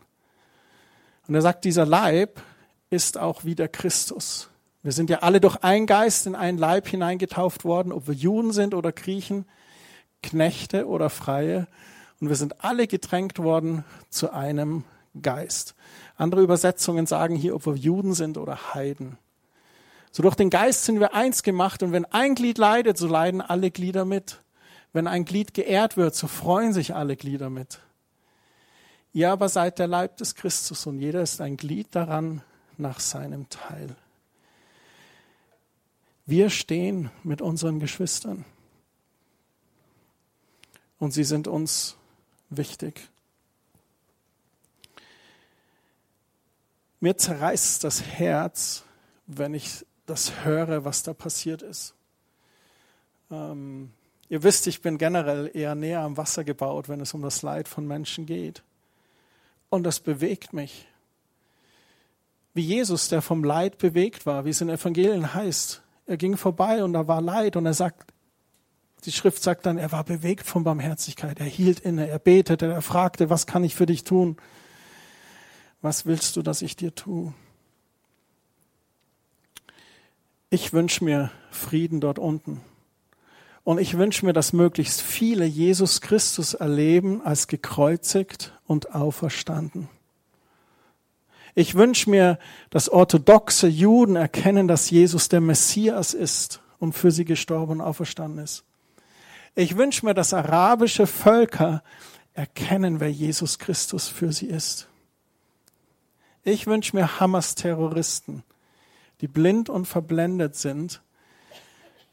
Und er sagt, dieser Leib ist auch wie der Christus. Wir sind ja alle durch einen Geist in einen Leib hineingetauft worden, ob wir Juden sind oder Griechen, Knechte oder Freie. Und wir sind alle gedrängt worden zu einem Geist. Andere Übersetzungen sagen hier, ob wir Juden sind oder Heiden. So durch den Geist sind wir eins gemacht und wenn ein Glied leidet, so leiden alle Glieder mit. Wenn ein Glied geehrt wird, so freuen sich alle Glieder mit. Ihr aber seid der Leib des Christus und jeder ist ein Glied daran nach seinem Teil. Wir stehen mit unseren Geschwistern und sie sind uns wichtig. Mir zerreißt das Herz, wenn ich das höre, was da passiert ist. Ähm, ihr wisst, ich bin generell eher näher am Wasser gebaut, wenn es um das Leid von Menschen geht. Und das bewegt mich. Wie Jesus, der vom Leid bewegt war, wie es in Evangelien heißt. Er ging vorbei und da war Leid und er sagt, die Schrift sagt dann, er war bewegt von Barmherzigkeit. Er hielt inne, er betete, er fragte, was kann ich für dich tun? Was willst du, dass ich dir tue? Ich wünsche mir Frieden dort unten. Und ich wünsche mir, dass möglichst viele Jesus Christus erleben als gekreuzigt und auferstanden. Ich wünsche mir, dass orthodoxe Juden erkennen, dass Jesus der Messias ist und für sie gestorben und auferstanden ist. Ich wünsche mir, dass arabische Völker erkennen, wer Jesus Christus für sie ist. Ich wünsche mir Hamas-Terroristen, die blind und verblendet sind,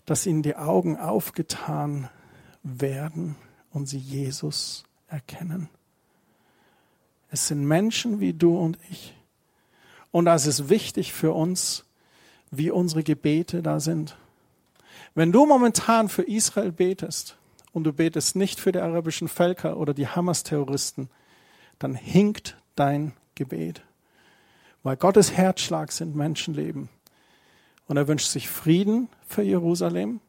dass ihnen die Augen aufgetan werden und sie Jesus erkennen. Es sind Menschen wie du und ich. Und das ist wichtig für uns, wie unsere Gebete da sind. Wenn du momentan für Israel betest und du betest nicht für die arabischen Völker oder die Hamas-Terroristen, dann hinkt dein Gebet. Weil Gottes Herzschlag sind Menschenleben. Und er wünscht sich Frieden für Jerusalem.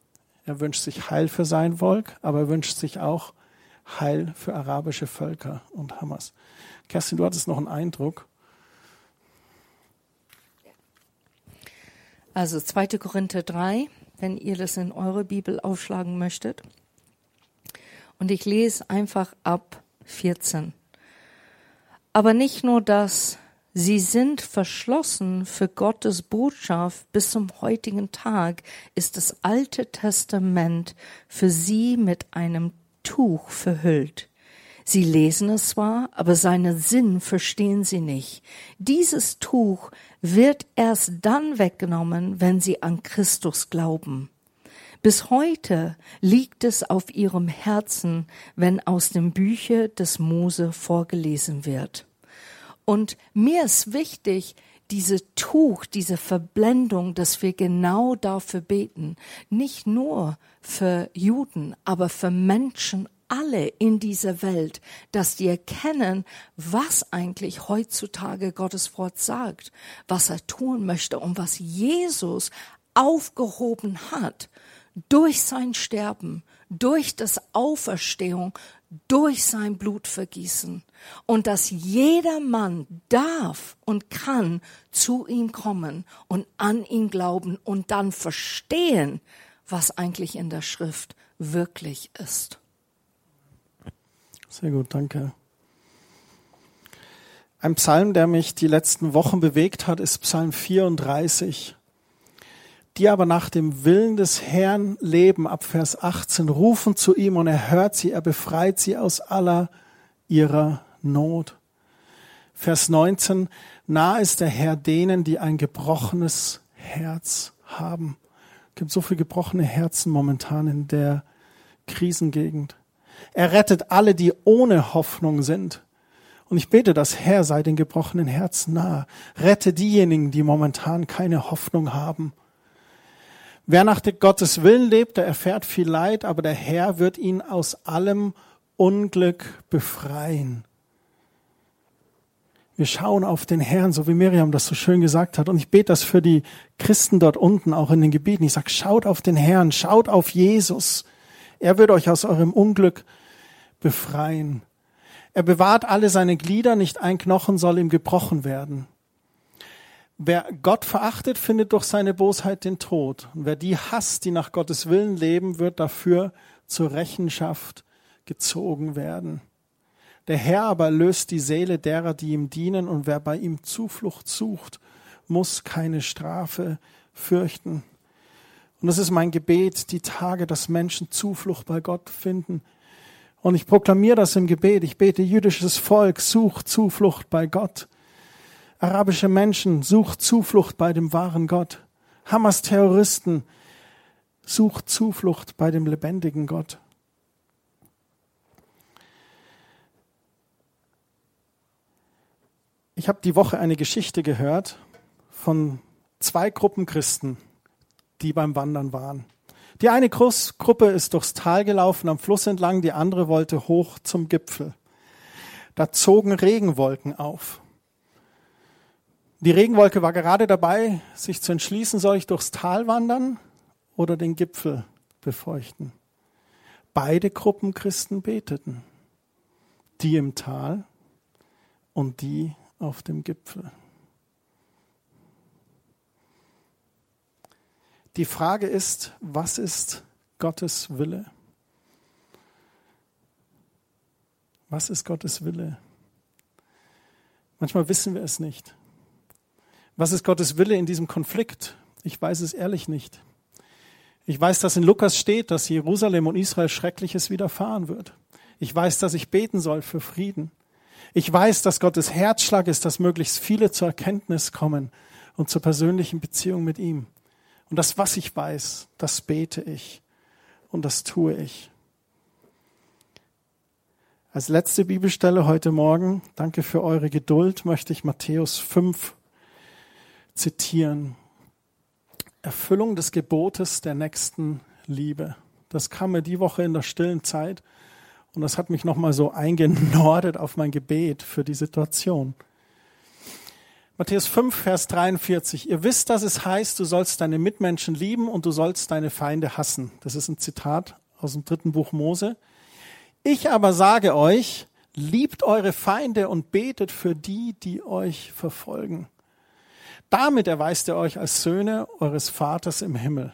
Er wünscht sich Heil für sein Volk, aber er wünscht sich auch Heil für arabische Völker und Hamas. Kerstin, du hattest noch einen Eindruck. Also 2. Korinther 3, wenn ihr das in eure Bibel aufschlagen möchtet. Und ich lese einfach ab 14. Aber nicht nur das, Sie sind verschlossen für Gottes Botschaft. Bis zum heutigen Tag ist das Alte Testament für sie mit einem Tuch verhüllt. Sie lesen es zwar, aber seinen Sinn verstehen sie nicht. Dieses Tuch wird erst dann weggenommen, wenn sie an Christus glauben. Bis heute liegt es auf ihrem Herzen, wenn aus dem Bücher des Mose vorgelesen wird. Und mir ist wichtig, diese Tuch, diese Verblendung, dass wir genau dafür beten. Nicht nur für Juden, aber für Menschen alle in dieser Welt, dass die erkennen, was eigentlich heutzutage Gottes Wort sagt, was er tun möchte und was Jesus aufgehoben hat durch sein Sterben, durch das Auferstehung, durch sein Blutvergießen und dass jeder Mann darf und kann zu ihm kommen und an ihn glauben und dann verstehen, was eigentlich in der Schrift wirklich ist. Sehr gut, danke. Ein Psalm, der mich die letzten Wochen bewegt hat, ist Psalm 34 die aber nach dem Willen des Herrn leben, ab Vers 18, rufen zu ihm und er hört sie, er befreit sie aus aller ihrer Not. Vers 19, nah ist der Herr denen, die ein gebrochenes Herz haben. Es gibt so viele gebrochene Herzen momentan in der Krisengegend. Er rettet alle, die ohne Hoffnung sind. Und ich bete, dass Herr sei den gebrochenen Herzen nahe. Rette diejenigen, die momentan keine Hoffnung haben. Wer nach Gottes Willen lebt, der erfährt viel Leid, aber der Herr wird ihn aus allem Unglück befreien. Wir schauen auf den Herrn, so wie Miriam das so schön gesagt hat. Und ich bete das für die Christen dort unten, auch in den Gebieten. Ich sage, schaut auf den Herrn, schaut auf Jesus. Er wird euch aus eurem Unglück befreien. Er bewahrt alle seine Glieder, nicht ein Knochen soll ihm gebrochen werden. Wer Gott verachtet, findet durch seine Bosheit den Tod. Und wer die hasst, die nach Gottes Willen leben, wird dafür zur Rechenschaft gezogen werden. Der Herr aber löst die Seele derer, die ihm dienen, und wer bei ihm Zuflucht sucht, muss keine Strafe fürchten. Und das ist mein Gebet, die Tage, dass Menschen Zuflucht bei Gott finden. Und ich proklamiere das im Gebet. Ich bete, jüdisches Volk, sucht Zuflucht bei Gott. Arabische Menschen, sucht Zuflucht bei dem wahren Gott. Hamas Terroristen, sucht Zuflucht bei dem lebendigen Gott. Ich habe die Woche eine Geschichte gehört von zwei Gruppen Christen, die beim Wandern waren. Die eine Gruppe ist durchs Tal gelaufen am Fluss entlang, die andere wollte hoch zum Gipfel. Da zogen Regenwolken auf. Die Regenwolke war gerade dabei, sich zu entschließen, soll ich durchs Tal wandern oder den Gipfel befeuchten. Beide Gruppen Christen beteten. Die im Tal und die auf dem Gipfel. Die Frage ist, was ist Gottes Wille? Was ist Gottes Wille? Manchmal wissen wir es nicht. Was ist Gottes Wille in diesem Konflikt? Ich weiß es ehrlich nicht. Ich weiß, dass in Lukas steht, dass Jerusalem und Israel Schreckliches widerfahren wird. Ich weiß, dass ich beten soll für Frieden. Ich weiß, dass Gottes Herzschlag ist, dass möglichst viele zur Erkenntnis kommen und zur persönlichen Beziehung mit ihm. Und das, was ich weiß, das bete ich und das tue ich. Als letzte Bibelstelle heute Morgen, danke für eure Geduld, möchte ich Matthäus 5 zitieren. Erfüllung des Gebotes der nächsten Liebe. Das kam mir die Woche in der stillen Zeit und das hat mich nochmal so eingenordet auf mein Gebet für die Situation. Matthäus 5, Vers 43. Ihr wisst, dass es heißt, du sollst deine Mitmenschen lieben und du sollst deine Feinde hassen. Das ist ein Zitat aus dem dritten Buch Mose. Ich aber sage euch, liebt eure Feinde und betet für die, die euch verfolgen. Damit erweist er euch als Söhne eures Vaters im Himmel.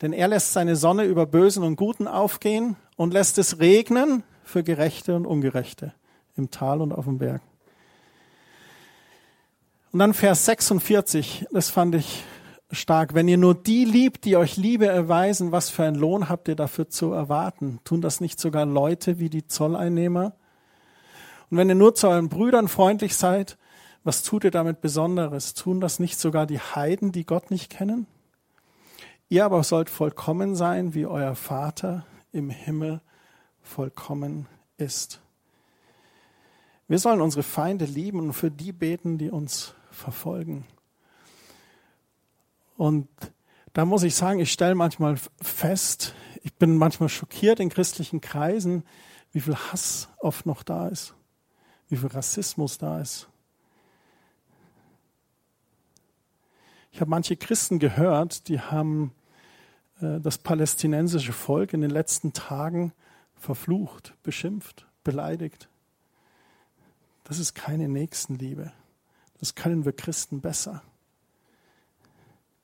Denn er lässt seine Sonne über Bösen und Guten aufgehen und lässt es regnen für Gerechte und Ungerechte im Tal und auf dem Berg. Und dann Vers 46, das fand ich stark. Wenn ihr nur die liebt, die euch Liebe erweisen, was für einen Lohn habt ihr dafür zu erwarten? Tun das nicht sogar Leute wie die Zolleinnehmer? Und wenn ihr nur zu euren Brüdern freundlich seid, was tut ihr damit Besonderes? Tun das nicht sogar die Heiden, die Gott nicht kennen? Ihr aber sollt vollkommen sein, wie euer Vater im Himmel vollkommen ist. Wir sollen unsere Feinde lieben und für die beten, die uns verfolgen. Und da muss ich sagen, ich stelle manchmal fest, ich bin manchmal schockiert in christlichen Kreisen, wie viel Hass oft noch da ist, wie viel Rassismus da ist. Ich habe manche Christen gehört, die haben äh, das palästinensische Volk in den letzten Tagen verflucht, beschimpft, beleidigt. Das ist keine Nächstenliebe. Das können wir Christen besser.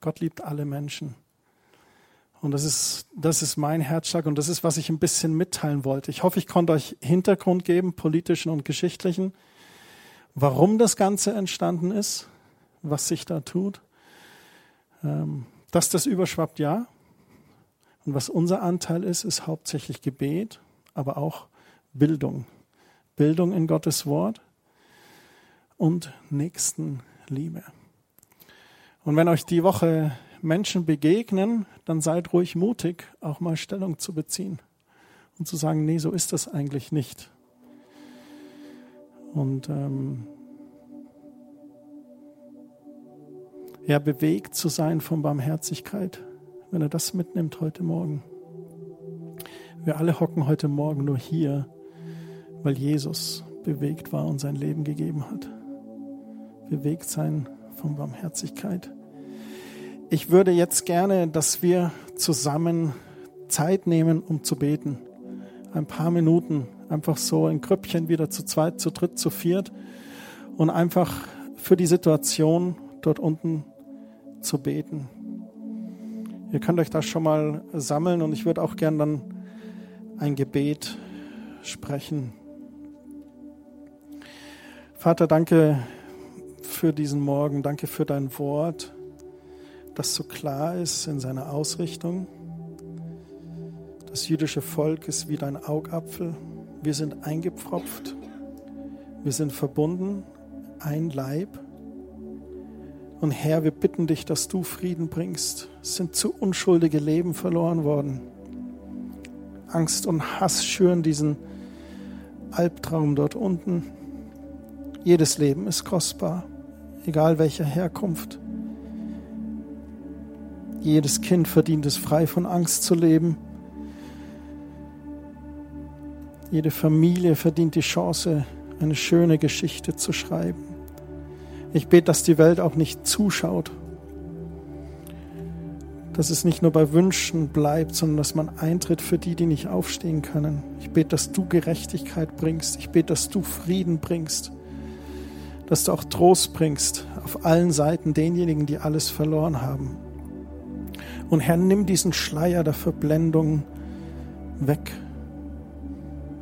Gott liebt alle Menschen. Und das ist, das ist mein Herzschlag und das ist, was ich ein bisschen mitteilen wollte. Ich hoffe, ich konnte euch Hintergrund geben, politischen und geschichtlichen, warum das Ganze entstanden ist, was sich da tut. Ähm, dass das überschwappt, ja. Und was unser Anteil ist, ist hauptsächlich Gebet, aber auch Bildung. Bildung in Gottes Wort und Nächstenliebe. Und wenn euch die Woche Menschen begegnen, dann seid ruhig mutig, auch mal Stellung zu beziehen und zu sagen, nee, so ist das eigentlich nicht. Und ähm, ja, bewegt zu sein von Barmherzigkeit, wenn er das mitnimmt heute Morgen. Wir alle hocken heute Morgen nur hier, weil Jesus bewegt war und sein Leben gegeben hat. Bewegt sein von Barmherzigkeit. Ich würde jetzt gerne, dass wir zusammen Zeit nehmen, um zu beten. Ein paar Minuten, einfach so ein Krüppchen wieder zu zweit, zu dritt, zu viert und einfach für die Situation dort unten zu beten. Ihr könnt euch das schon mal sammeln und ich würde auch gern dann ein Gebet sprechen. Vater, danke für diesen Morgen. Danke für dein Wort, das so klar ist in seiner Ausrichtung. Das jüdische Volk ist wie dein Augapfel. Wir sind eingepfropft. Wir sind verbunden, ein Leib. Und Herr, wir bitten dich, dass du Frieden bringst. Es sind zu unschuldige Leben verloren worden. Angst und Hass schüren diesen Albtraum dort unten. Jedes Leben ist kostbar egal welcher Herkunft. Jedes Kind verdient es, frei von Angst zu leben. Jede Familie verdient die Chance, eine schöne Geschichte zu schreiben. Ich bete, dass die Welt auch nicht zuschaut, dass es nicht nur bei Wünschen bleibt, sondern dass man eintritt für die, die nicht aufstehen können. Ich bete, dass du Gerechtigkeit bringst. Ich bete, dass du Frieden bringst dass du auch Trost bringst auf allen Seiten denjenigen, die alles verloren haben. Und Herr, nimm diesen Schleier der Verblendung weg.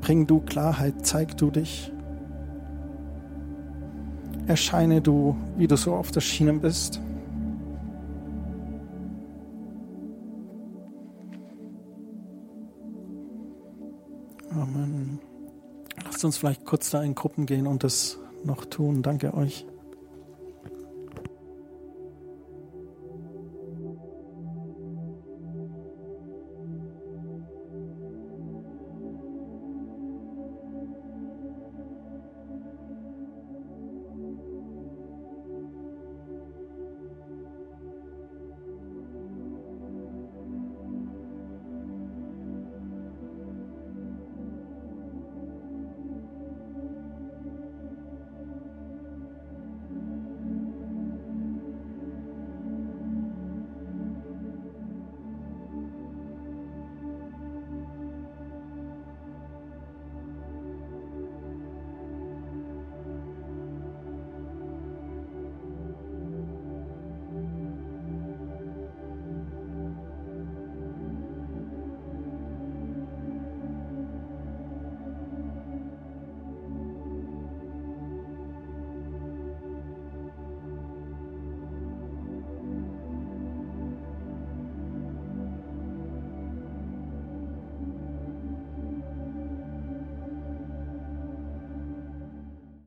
Bring du Klarheit, zeig du dich. Erscheine du, wie du so oft erschienen bist. Amen. Lasst uns vielleicht kurz da in Gruppen gehen und das noch tun. Danke euch.